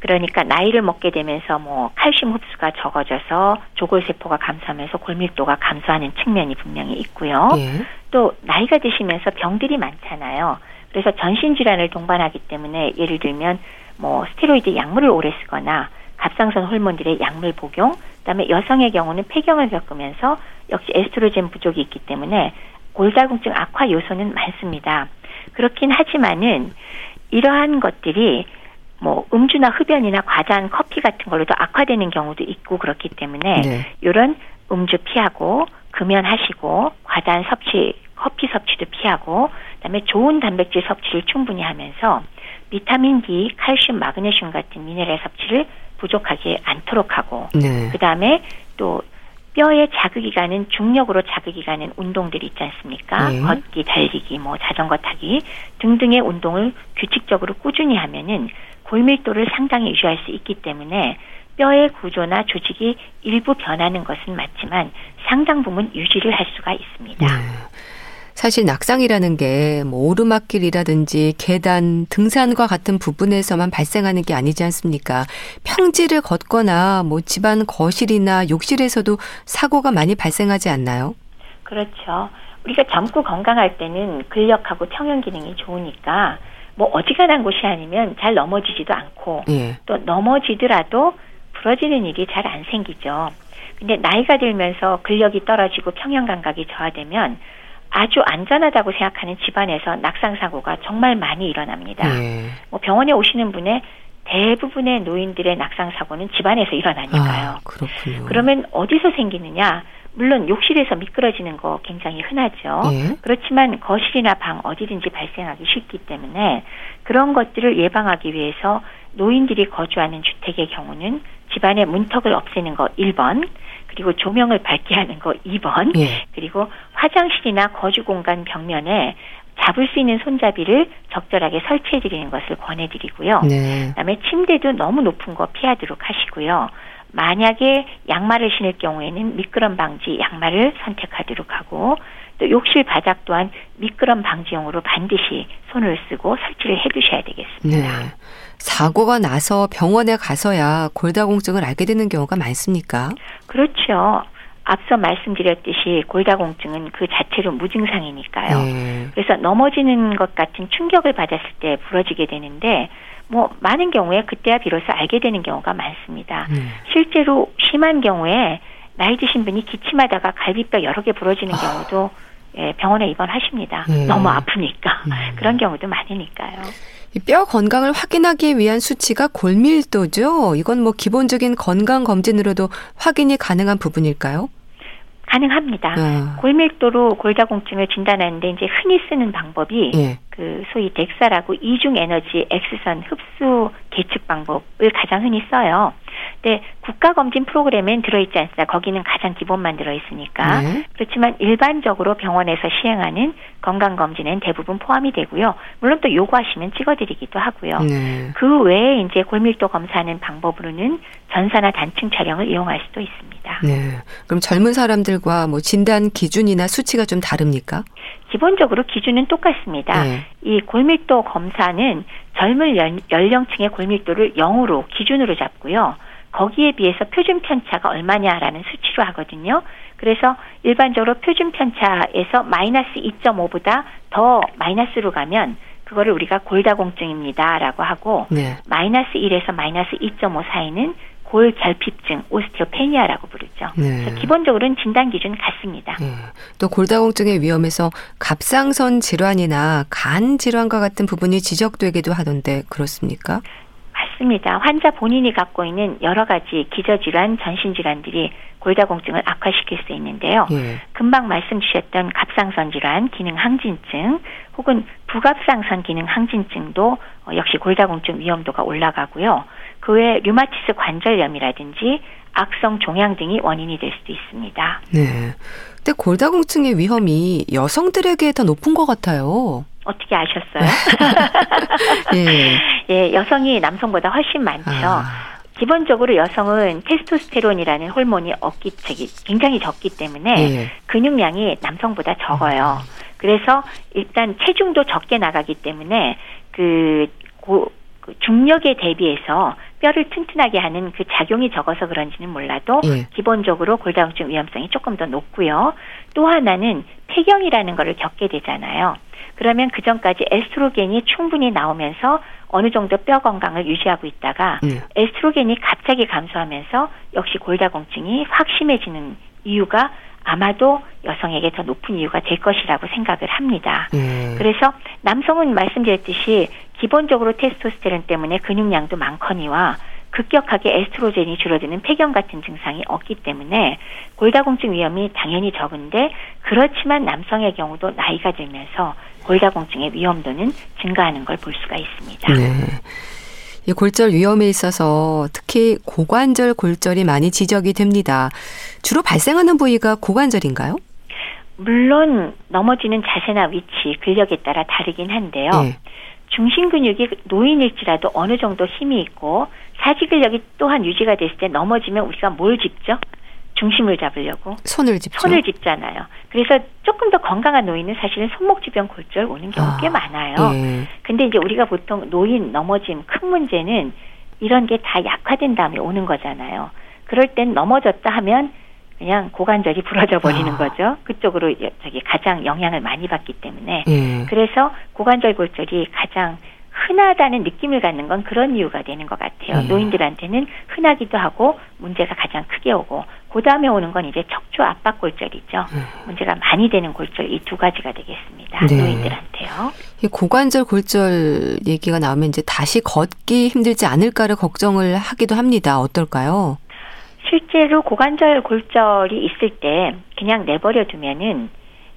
그러니까 나이를 먹게 되면서 뭐 칼슘 흡수가 적어져서 조골세포가 감소하면서 골밀도가 감소하는 측면이 분명히 있고요. 예. 또 나이가 드시면서 병들이 많잖아요. 그래서 전신 질환을 동반하기 때문에 예를 들면 뭐 스테로이드 약물을 오래 쓰거나 갑상선 호르몬들의 약물 복용, 그다음에 여성의 경우는 폐경을 겪으면서 역시 에스트로겐 부족이 있기 때문에 골다공증 악화 요소는 많습니다. 그렇긴 하지만은 이러한 것들이 뭐 음주나 흡연이나 과자한 커피 같은 걸로도 악화되는 경우도 있고 그렇기 때문에 네. 이런 음주 피하고 금연하시고 과다한 섭취 커피 섭취도 피하고 그다음에 좋은 단백질 섭취를 충분히 하면서 비타민 D, 칼슘, 마그네슘 같은 미네랄 섭취를 부족하지 않도록 하고 네. 그다음에 또 뼈에 자극이 가는 중력으로 자극이 가는 운동들이 있지 않습니까? 네. 걷기, 달리기, 뭐 자전거 타기 등등의 운동을 규칙적으로 꾸준히 하면은 골밀도를 상당히 유지할 수 있기 때문에 뼈의 구조나 조직이 일부 변하는 것은 맞지만 상당 부분 유지를 할 수가 있습니다. 네. 사실 낙상이라는 게 뭐 오르막길이라든지 계단, 등산과 같은 부분에서만 발생하는 게 아니지 않습니까? 평지를 걷거나 뭐 집안 거실이나 욕실에서도 사고가 많이 발생하지 않나요? 그렇죠. 우리가 젊고 건강할 때는 근력하고 평형 기능이 좋으니까 뭐 어지간한 곳이 아니면 잘 넘어지지도 않고 예. 또 넘어지더라도 부러지는 일이 잘 안 생기죠. 근데 나이가 들면서 근력이 떨어지고 평형 감각이 저하되면 아주 안전하다고 생각하는 집안에서 낙상 사고가 정말 많이 일어납니다. 예. 뭐 병원에 오시는 분의 대부분의 노인들의 낙상 사고는 집안에서 일어나니까요. 아, 그렇군요. 그러면 어디서 생기느냐? 물론 욕실에서 미끄러지는 거 굉장히 흔하죠. 예. 그렇지만 거실이나 방 어디든지 발생하기 쉽기 때문에 그런 것들을 예방하기 위해서 노인들이 거주하는 주택의 경우는 집안의 문턱을 없애는 거 1번, 그리고 조명을 밝게 하는 거 2번, 예. 그리고 화장실이나 거주 공간 벽면에 잡을 수 있는 손잡이를 적절하게 설치해 드리는 것을 권해 드리고요. 네. 그다음에 침대도 너무 높은 거 피하도록 하시고요. 만약에 양말을 신을 경우에는 미끄럼 방지 양말을 선택하도록 하고 또 욕실 바닥 또한 미끄럼 방지용으로 반드시 손을 쓰고 설치를 해 두셔야 되겠습니다. 네. 사고가 나서 병원에 가서야 골다공증을 알게 되는 경우가 많습니까? 그렇죠. 앞서 말씀드렸듯이 골다공증은 그 자체로 무증상이니까요. 네. 그래서 넘어지는 것 같은 충격을 받았을 때 부러지게 되는데 뭐 많은 경우에 그때야 비로소 알게 되는 경우가 많습니다. 네. 실제로 심한 경우에 나이 드신 분이 기침하다가 갈비뼈 여러 개 부러지는 아. 경우도 예, 병원에 입원하십니다. 네. 너무 아프니까 음. [laughs] 그런 경우도 많으니까요. 뼈 건강을 확인하기 위한 수치가 골밀도죠. 이건 뭐 기본적인 건강 검진으로도 확인이 가능한 부분일까요? 가능합니다. 아. 골밀도로 골다공증을 진단하는데 이제 흔히 쓰는 방법이 예. 그 소위 덱사라고 이중 에너지 X선 흡수 계측 방법을 가장 흔히 써요. 근데 국가 검진 프로그램엔 들어있지 않습니다. 거기는 가장 기본만 들어있으니까. 네. 그렇지만 일반적으로 병원에서 시행하는 건강 검진엔 대부분 포함이 되고요. 물론 또 요구하시면 찍어드리기도 하고요. 네. 그 외에 이제 골밀도 검사하는 방법으로는 전사나 단층 촬영을 이용할 수도 있습니다. 네. 그럼 젊은 사람들과 뭐 진단 기준이나 수치가 좀 다릅니까? 기본적으로 기준은 똑같습니다. 네. 이 골밀도 검사는 젊은 연령층의 골밀도를 0으로 기준으로 잡고요. 거기에 비해서 표준 편차가 얼마냐라는 수치로 하거든요. 그래서 일반적으로 표준 편차에서 마이너스 2.5보다 더 마이너스로 가면 그거를 우리가 골다공증입니다라고 하고 네. 마이너스 1에서 마이너스 2.5 사이는 골 결핍증, 오스티오페니아라고 부르죠. 네. 기본적으로는 진단 기준 같습니다. 네. 또 골다공증의 위험에서 갑상선 질환이나 간 질환과 같은 부분이 지적되기도 하던데 그렇습니까? 맞습니다. 환자 본인이 갖고 있는 여러 가지 기저질환, 전신질환들이 골다공증을 악화시킬 수 있는데요. 예. 금방 말씀 주셨던 갑상선 질환, 기능 항진증, 혹은 부갑상선 기능 항진증도 어, 역시 골다공증 위험도가 올라가고요. 그 외에 류마티스 관절염이라든지 악성 종양 등이 원인이 될 수도 있습니다. 네. 근데 골다공증의 위험이 여성들에게 더 높은 것 같아요. 어떻게 아셨어요? [laughs] 예. 예, 여성이 남성보다 훨씬 많죠. 아. 기본적으로 여성은 테스토스테론이라는 호르몬이 없기 저기 굉장히 적기 때문에 예. 근육량이 남성보다 적어요. 그래서 일단 체중도 적게 나가기 때문에 그, 고, 그 중력에 대비해서 뼈를 튼튼하게 하는 그 작용이 적어서 그런지는 몰라도 예. 기본적으로 골다공증 위험성이 조금 더 높고요. 또 하나는 폐경이라는 거를 겪게 되잖아요. 그러면 그 전까지 에스트로겐이 충분히 나오면서 어느 정도 뼈 건강을 유지하고 있다가 네. 에스트로겐이 갑자기 감소하면서 역시 골다공증이 확 심해지는 이유가 아마도 여성에게 더 높은 이유가 될 것이라고 생각을 합니다. 네. 그래서 남성은 말씀드렸듯이 기본적으로 테스토스테론 때문에 근육량도 많거니와 급격하게 에스트로겐이 줄어드는 폐경 같은 증상이 없기 때문에 골다공증 위험이 당연히 적은데 그렇지만 남성의 경우도 나이가 들면서 골다공증의 위험도는 증가하는 걸 볼 수가 있습니다. 네. 이 골절 위험에 있어서 특히 고관절 골절이 많이 지적이 됩니다. 주로 발생하는 부위가 고관절인가요? 물론 넘어지는 자세나 위치, 근력에 따라 다르긴 한데요. 네. 중심 근육이 노인일지라도 어느 정도 힘이 있고 사지 근력이 또한 유지가 됐을 때 넘어지면 우리가 뭘 짚죠? 중심을 잡으려고 손을 짚죠. 손을 짚잖아요. 그래서 조금 더 건강한 노인은 사실은 손목 주변 골절 오는 경우 아, 꽤 많아요. 예. 근데 이제 우리가 보통 노인 넘어짐 큰 문제는 이런 게 다 약화된 다음에 오는 거잖아요. 그럴 땐 넘어졌다 하면 그냥 고관절이 [laughs] 부러져 버리는 아. 거죠. 그쪽으로 저기 가장 영향을 많이 받기 때문에 예. 그래서 고관절 골절이 가장 흔하다는 느낌을 갖는 건 그런 이유가 되는 것 같아요. 네. 노인들한테는 흔하기도 하고 문제가 가장 크게 오고 그 다음에 오는 건 이제 척추 압박 골절이죠. 네. 문제가 많이 되는 골절 이 두 가지가 되겠습니다. 네. 노인들한테요. 이 고관절 골절 얘기가 나오면 이제 다시 걷기 힘들지 않을까를 걱정을 하기도 합니다. 어떨까요? 실제로 고관절 골절이 있을 때 그냥 내버려 두면은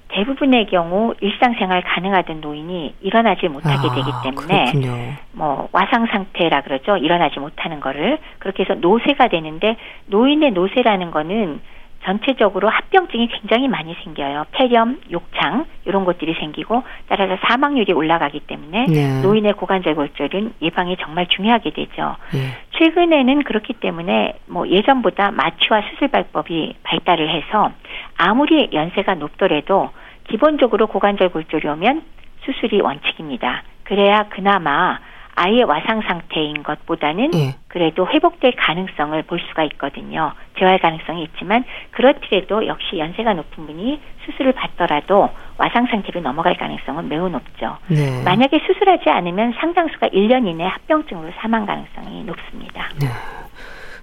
대부분의 경우 일상생활 가능하던 노인이 일어나지 못하게 아, 되기 때문에 그렇군요. 뭐 와상 상태라 그러죠. 일어나지 못하는 거를 그렇게 해서 노쇠가 되는데 노인의 노쇠라는 거는 전체적으로 합병증이 굉장히 많이 생겨요. 폐렴, 욕창 이런 것들이 생기고 따라서 사망률이 올라가기 때문에 네. 노인의 고관절 골절은 예방이 정말 중요하게 되죠. 네. 최근에는 그렇기 때문에 뭐 예전보다 마취와 수술 발법이 발달을 해서 아무리 연세가 높더라도 기본적으로 고관절 골절이 오면 수술이 원칙입니다. 그래야 그나마 아예 와상 상태인 것보다는 네. 그래도 회복될 가능성을 볼 수가 있거든요. 재활 가능성이 있지만 그렇더라도 역시 연세가 높은 분이 수술을 받더라도 와상 상태로 넘어갈 가능성은 매우 높죠. 네. 만약에 수술하지 않으면 상당수가 1년 이내 합병증으로 사망 가능성이 높습니다. 네.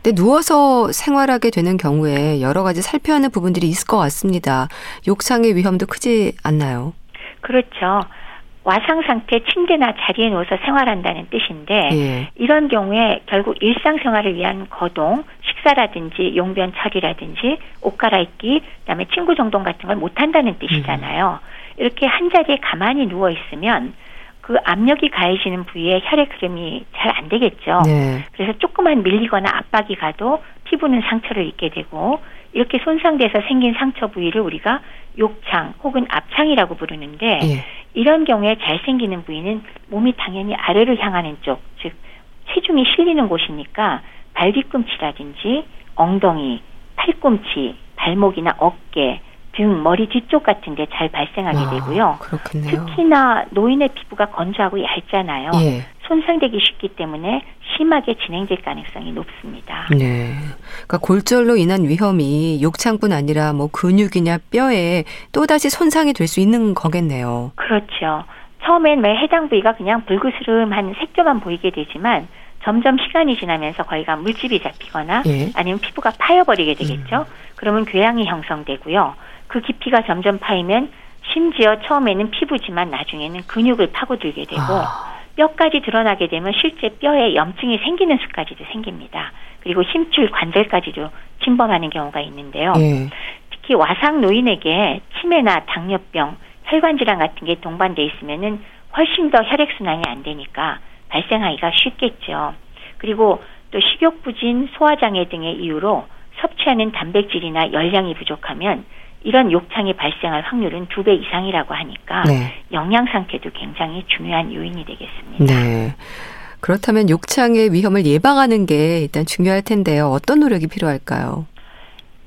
근데 누워서 생활하게 되는 경우에 여러 가지 살펴야 하는 부분들이 있을 것 같습니다. 욕창의 위험도 크지 않나요? 그렇죠. 와상 상태 침대나 자리에 누워서 생활한다는 뜻인데 예. 이런 경우에 결국 일상생활을 위한 거동, 식사라든지 용변 처리라든지 옷 갈아입기, 그다음에 친구 정돈 같은 걸 못 한다는 뜻이잖아요. 음. 이렇게 한 자리에 가만히 누워 있으면 그 압력이 가해지는 부위에 혈액 흐름이 잘 안 되겠죠. 네. 그래서 조금만 밀리거나 압박이 가도 피부는 상처를 입게 되고 이렇게 손상돼서 생긴 상처 부위를 우리가 욕창 혹은 압창이라고 부르는데 예. 이런 경우에 잘 생기는 부위는 몸이 당연히 아래를 향하는 쪽, 즉 체중이 실리는 곳이니까 발 뒤꿈치라든지 엉덩이, 팔꿈치, 발목이나 어깨, 등, 머리 뒤쪽 같은 데 잘 발생하게 와, 되고요. 그렇겠네요. 특히나 노인의 피부가 건조하고 얇잖아요. 예. 손상되기 쉽기 때문에 심하게 진행될 가능성이 높습니다. 네. 그러니까 골절로 인한 위험이 욕창뿐 아니라 뭐 근육이냐 뼈에 또다시 손상이 될 수 있는 거겠네요. 그렇죠. 처음엔 매 해당 부위가 그냥 불그스름한 색조만 보이게 되지만 점점 시간이 지나면서 거기가 물집이 잡히거나 예. 아니면 피부가 파여버리게 되겠죠. 음. 그러면 궤양이 형성되고요. 그 깊이가 점점 파이면 심지어 처음에는 피부지만 나중에는 근육을 파고들게 되고 아. 뼈까지 드러나게 되면 실제 뼈에 염증이 생기는 수까지도 생깁니다. 그리고 심줄 관절까지도 침범하는 경우가 있는데요. 네. 특히 와상 노인에게 치매나 당뇨병, 혈관 질환 같은 게 동반돼 있으면은 훨씬 더 혈액 순환이 안 되니까 발생하기가 쉽겠죠. 그리고 또 식욕 부진, 소화 장애 등의 이유로 섭취하는 단백질이나 열량이 부족하면 이런 욕창이 발생할 확률은 두 배 이상이라고 하니까 네. 영양 상태도 굉장히 중요한 요인이 되겠습니다. 네. 그렇다면 욕창의 위험을 예방하는 게 일단 중요할 텐데요. 어떤 노력이 필요할까요?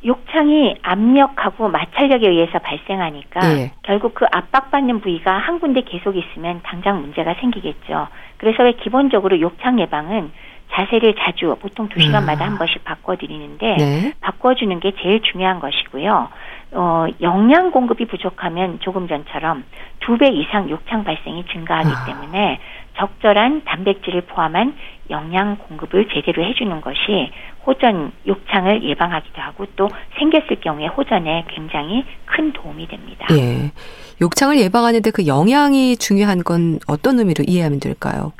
욕창이 압력하고 마찰력에 의해서 발생하니까 네. 결국 그 압박받는 부위가 한 군데 계속 있으면 당장 문제가 생기겠죠. 그래서 왜 기본적으로 욕창 예방은 자세를 자주 보통 두 시간마다 음. 한 번씩 바꿔드리는데 네. 바꿔주는 게 제일 중요한 것이고요. 어, 영양 공급이 부족하면 조금 전처럼 두 배 이상 욕창 발생이 증가하기 아. 때문에 적절한 단백질을 포함한 영양 공급을 제대로 해주는 것이 호전 욕창을 예방하기도 하고 또 생겼을 경우에 호전에 굉장히 큰 도움이 됩니다. 예. 욕창을 예방하는데 그 영양이 중요한 건 어떤 의미로 이해하면 될까요?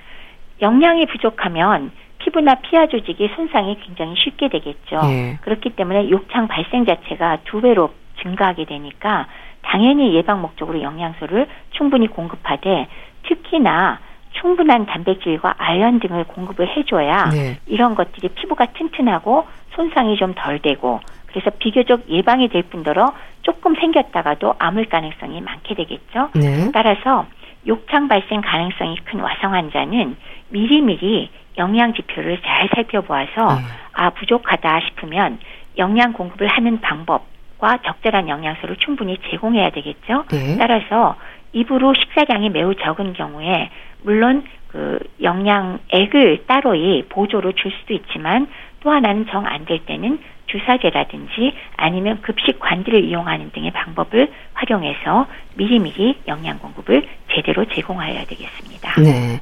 영양이 부족하면 피부나 피하 조직이 손상이 굉장히 쉽게 되겠죠. 예. 그렇기 때문에 욕창 발생 자체가 두 배로 증가하게 되니까 당연히 예방 목적으로 영양소를 충분히 공급하되 특히나 충분한 단백질과 아연 등을 공급을 해줘야 네. 이런 것들이 피부가 튼튼하고 손상이 좀 덜 되고 그래서 비교적 예방이 될 뿐더러 조금 생겼다가도 암을 가능성이 많게 되겠죠. 네. 따라서 욕창 발생 가능성이 큰 와성 환자는 미리미리 영양 지표를 잘 살펴보아서 네. 아 부족하다 싶으면 영양 공급을 하는 방법과 적절한 영양소를 충분히 제공해야 되겠죠. 네. 따라서 입으로 식사량이 매우 적은 경우에 물론 그 영양액을 따로이 보조로 줄 수도 있지만 또 하나는 정 안 될 때는 주사제라든지 아니면 급식 관들을 이용하는 등의 방법을 활용해서 미리미리 영양 공급을 제대로 제공하여야 되겠습니다. 네.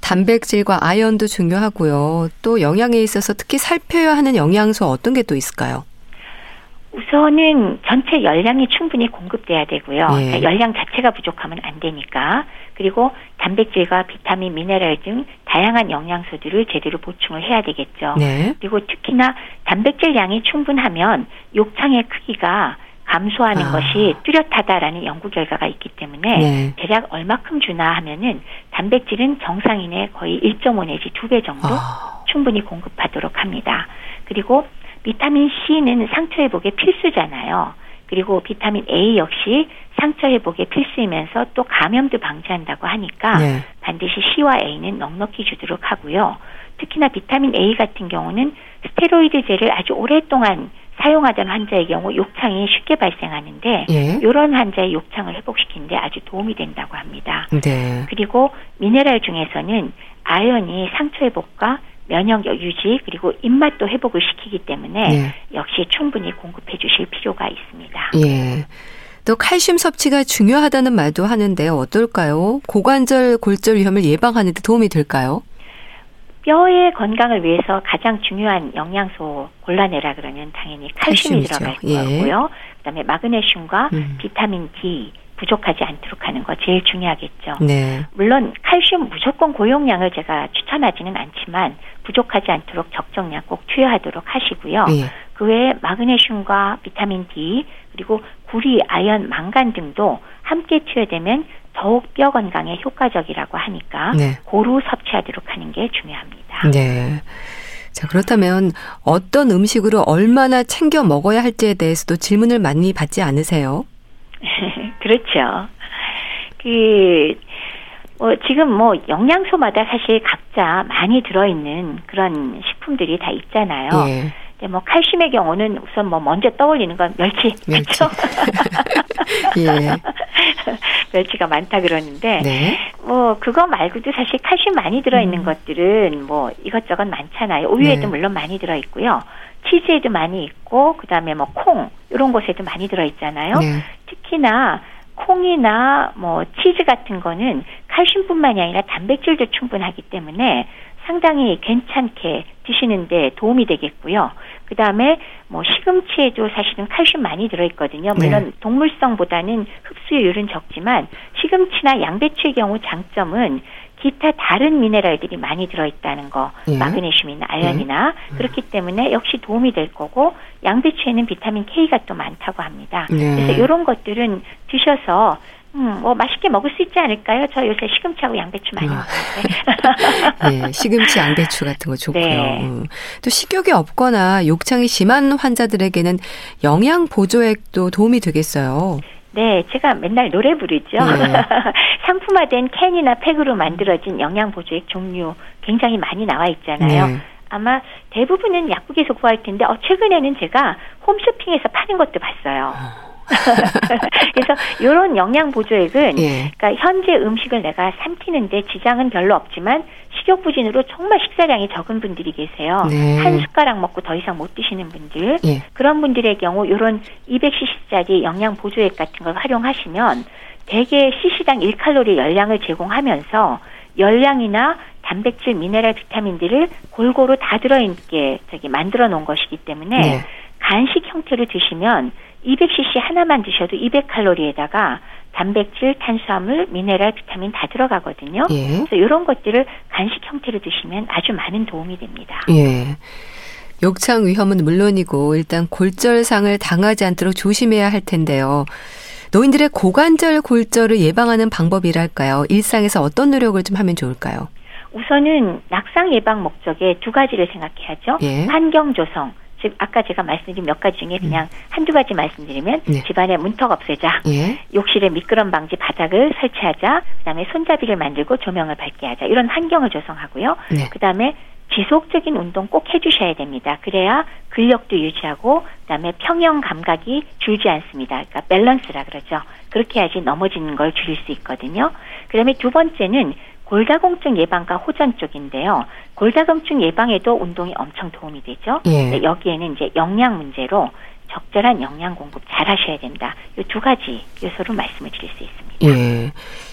단백질과 아연도 중요하고요. 또 영양에 있어서 특히 살펴야 하는 영양소 어떤 게 또 있을까요? 우선은 전체 열량이 충분히 공급돼야 되고요. 예. 그러니까 열량 자체가 부족하면 안 되니까. 그리고 단백질과 비타민, 미네랄 등 다양한 영양소들을 제대로 보충을 해야 되겠죠. 네. 그리고 특히나 단백질 양이 충분하면 욕창의 크기가 감소하는 아. 것이 뚜렷하다라는 연구 결과가 있기 때문에 네. 대략 얼마큼 주나 하면은 단백질은 정상인의 거의 1.5 내지 2배 정도 아. 충분히 공급하도록 합니다. 그리고 비타민 C는 상처 회복에 필수잖아요. 그리고 비타민 A 역시 상처 회복에 필수이면서 또 감염도 방지한다고 하니까 네. 반드시 C와 A는 넉넉히 주도록 하고요. 특히나 비타민 A 같은 경우는 스테로이드제를 아주 오랫동안 사용하던 환자의 경우 욕창이 쉽게 발생하는데 예. 이런 환자의 욕창을 회복시키는데 아주 도움이 된다고 합니다. 네. 그리고 미네랄 중에서는 아연이 상처 회복과 면역력 유지 그리고 입맛도 회복을 시키기 때문에 네. 역시 충분히 공급해 주실 필요가 있습니다. 예. 또 칼슘 섭취가 중요하다는 말도 하는데 어떨까요? 고관절 골절 위험을 예방하는 데 도움이 될까요? 뼈의 건강을 위해서 가장 중요한 영양소 골라내라 그러면 당연히 칼슘이 칼슘이죠. 들어갈 예. 거고요. 그다음에 마그네슘과 음. 비타민 D 부족하지 않도록 하는 거 제일 중요하겠죠. 네. 물론 칼슘 무조건 고용량을 제가 추천하지는 않지만 부족하지 않도록 적정량 꼭 투여하도록 하시고요. 네. 그 외에 마그네슘과 비타민 D 그리고 구리, 아연, 망간 등도 함께 투여되면 더욱 뼈 건강에 효과적이라고 하니까 네. 고루 섭취하도록 하는 게 중요합니다. 네. 자, 그렇다면 어떤 음식으로 얼마나 챙겨 먹어야 할지에 대해서도 질문을 많이 받지 않으세요? [laughs] 그렇죠. 그, 뭐, 지금 뭐, 영양소마다 사실 각자 많이 들어있는 그런 식품들이 다 있잖아요. 예. 근데 뭐, 칼슘의 경우는 우선 뭐, 먼저 떠올리는 건 멸치. 멸치. 그렇죠? [laughs] 예. [laughs] 멸치가 많다 그러는데, 네. 뭐, 그거 말고도 사실 칼슘 많이 들어 있는 음. 것들은 뭐, 이것저것 많잖아요. 우유에도 네. 물론 많이 들어 있고요. 치즈에도 많이 있고, 그 다음에 뭐, 콩, 이런 곳에도 많이 들어 있잖아요. 네. 특히나, 콩이나 뭐 치즈 같은 거는 칼슘뿐만이 아니라 단백질도 충분하기 때문에 상당히 괜찮게 드시는데 도움이 되겠고요. 그 다음에 뭐 시금치에도 사실은 칼슘 많이 들어있거든요. 물론 네. 동물성보다는 흡수율은 적지만 시금치나 양배추의 경우 장점은 기타 다른 미네랄들이 많이 들어있다는 거, 예. 마그네슘이나 아연이나 예. 그렇기 때문에 역시 도움이 될 거고 양배추에는 비타민 K가 또 많다고 합니다. 예. 그래서 이런 것들은 드셔서 음, 뭐 맛있게 먹을 수 있지 않을까요? 저 요새 시금치하고 양배추 많이 아. 먹는데. [laughs] 네, 시금치, 양배추 같은 거 좋고요. 네. 음. 또 식욕이 없거나 욕창이 심한 환자들에게는 영양 보조액도 도움이 되겠어요. 네, 제가 맨날 노래 부르죠. 네. [laughs] 상품화된 캔이나 팩으로 만들어진 영양 보조액 종류 굉장히 많이 나와 있잖아요. 네. 아마 대부분은 약국에서 구할 텐데 어, 최근에는 제가 홈쇼핑에서 파는 것도 봤어요. 아. [laughs] 그래서 이런 영양 보조액은 예. 그러니까 현재 음식을 내가 삼키는데 지장은 별로 없지만 식욕 부진으로 정말 식사량이 적은 분들이 계세요. 네. 한 숟가락 먹고 더 이상 못 드시는 분들 예. 그런 분들의 경우 이런 200cc짜리 영양 보조액 같은 걸 활용하시면 대개 cc당 1칼로리 열량을 제공하면서 열량이나 단백질, 미네랄, 비타민들을 골고루 다 들어있게 저기 만들어 놓은 것이기 때문에 네. 간식 형태로 드시면 200cc 하나만 드셔도 200칼로리에다가 단백질, 탄수화물, 미네랄, 비타민 다 들어가거든요. 예. 그래서 이런 것들을 간식 형태로 드시면 아주 많은 도움이 됩니다. 예. 욕창 위험은 물론이고 일단 골절상을 당하지 않도록 조심해야 할 텐데요. 노인들의 고관절 골절을 예방하는 방법이랄까요? 일상에서 어떤 노력을 좀 하면 좋을까요? 우선은 낙상 예방 목적에 두 가지를 생각해야죠. 예. 환경 조성, 즉 아까 제가 말씀드린 몇 가지 중에 그냥 음. 한두 가지 말씀드리면 네. 집안에 문턱 없애자, 예. 욕실에 미끄럼 방지 바닥을 설치하자, 그다음에 손잡이를 만들고 조명을 밝게 하자 이런 환경을 조성하고요. 네. 그다음에 지속적인 운동 꼭 해주셔야 됩니다. 그래야 근력도 유지하고 그다음에 평형 감각이 줄지 않습니다. 그러니까 밸런스라 그러죠. 그렇게 해야지 넘어지는 걸 줄일 수 있거든요. 그다음에 두 번째는 골다공증 예방과 호전 쪽인데요. 골다공증 예방에도 운동이 엄청 도움이 되죠. 예. 여기에는 이제 영양 문제로 적절한 영양 공급 잘 하셔야 된다. 이 두 가지 요소로 말씀을 드릴 수 있습니다. 예.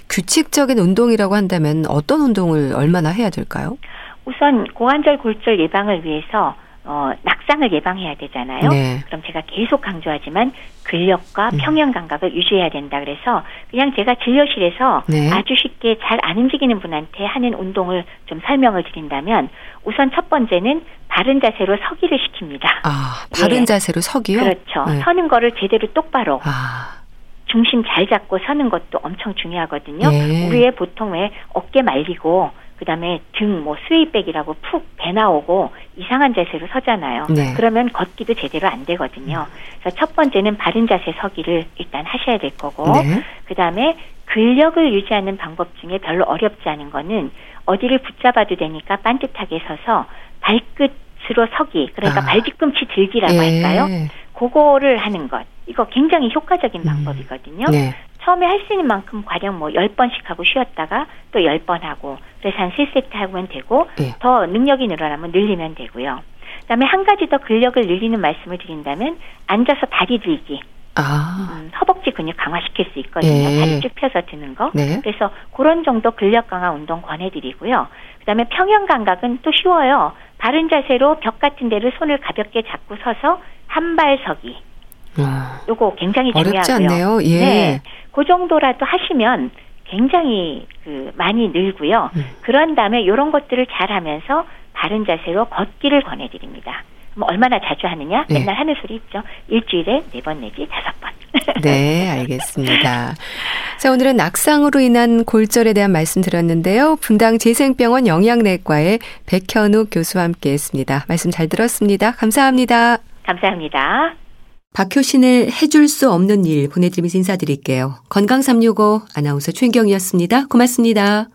규칙적인 운동이라고 한다면 어떤 운동을 얼마나 해야 될까요? 우선 고관절 골절 예방을 위해서 어, 낙상을 예방해야 되잖아요. 네. 그럼 제가 계속 강조하지만 근력과 음. 평형 감각을 유지해야 된다 그래서 그냥 제가 진료실에서 네. 아주 쉽게 잘 안 움직이는 분한테 하는 운동을 좀 설명을 드린다면 우선 첫 번째는 바른 자세로 서기를 시킵니다. 아, 바른 네. 자세로 서기요? 그렇죠. 네. 서는 거를 제대로 똑바로. 아. 중심 잘 잡고 서는 것도 엄청 중요하거든요. 네. 우리의 보통 왜 어깨 말리고 그다음에 등 뭐 스웨이백이라고 푹 배 나오고 이상한 자세로 서잖아요. 네. 그러면 걷기도 제대로 안 되거든요. 그래서 첫 번째는 바른 자세 서기를 일단 하셔야 될 거고 네. 그다음에 근력을 유지하는 방법 중에 별로 어렵지 않은 거는 어디를 붙잡아도 되니까 반듯하게 서서 발끝으로 서기 그러니까 아. 발뒤꿈치 들기라고 네. 할까요? 그거를 하는 것. 이거 굉장히 효과적인 음. 방법이거든요. 네. 처음에 할 수 있는 만큼 가령 뭐 10번씩 하고 쉬었다가 또 10번 하고 그래서 한 3세트 하면 되고 네. 더 능력이 늘어나면 늘리면 되고요. 그다음에 한 가지 더 근력을 늘리는 말씀을 드린다면 앉아서 다리 들기. 아. 음, 허벅지 근육 강화시킬 수 있거든요. 네. 다리 쭉 펴서 드는 거. 네. 그래서 그런 정도 근력 강화 운동 권해드리고요. 그다음에 평형 감각은 또 쉬워요. 바른 자세로 벽 같은 데를 손을 가볍게 잡고 서서 한 발 서기. 아. 요거 굉장히 중요하고요. 어렵지 않네요. 예. 네. 그 정도라도 하시면 굉장히 그 많이 늘고요. 음. 그런 다음에 이런 것들을 잘 하면서 바른 자세로 걷기를 권해드립니다. 뭐 얼마나 자주 하느냐? 네. 맨날 하는 소리 있죠. 일주일에 네 번 내지 다섯 번. 네, 알겠습니다. 자, 오늘은 낙상으로 인한 골절에 대한 말씀 드렸는데요. 분당 재생병원 영양내과의 백현욱 교수와 함께 했습니다. 말씀 잘 들었습니다. 감사합니다. 감사합니다. 박효신의 해줄 수 없는 일 보내드리면서 인사드릴게요. 건강365 아나운서 최인경이었습니다. 고맙습니다.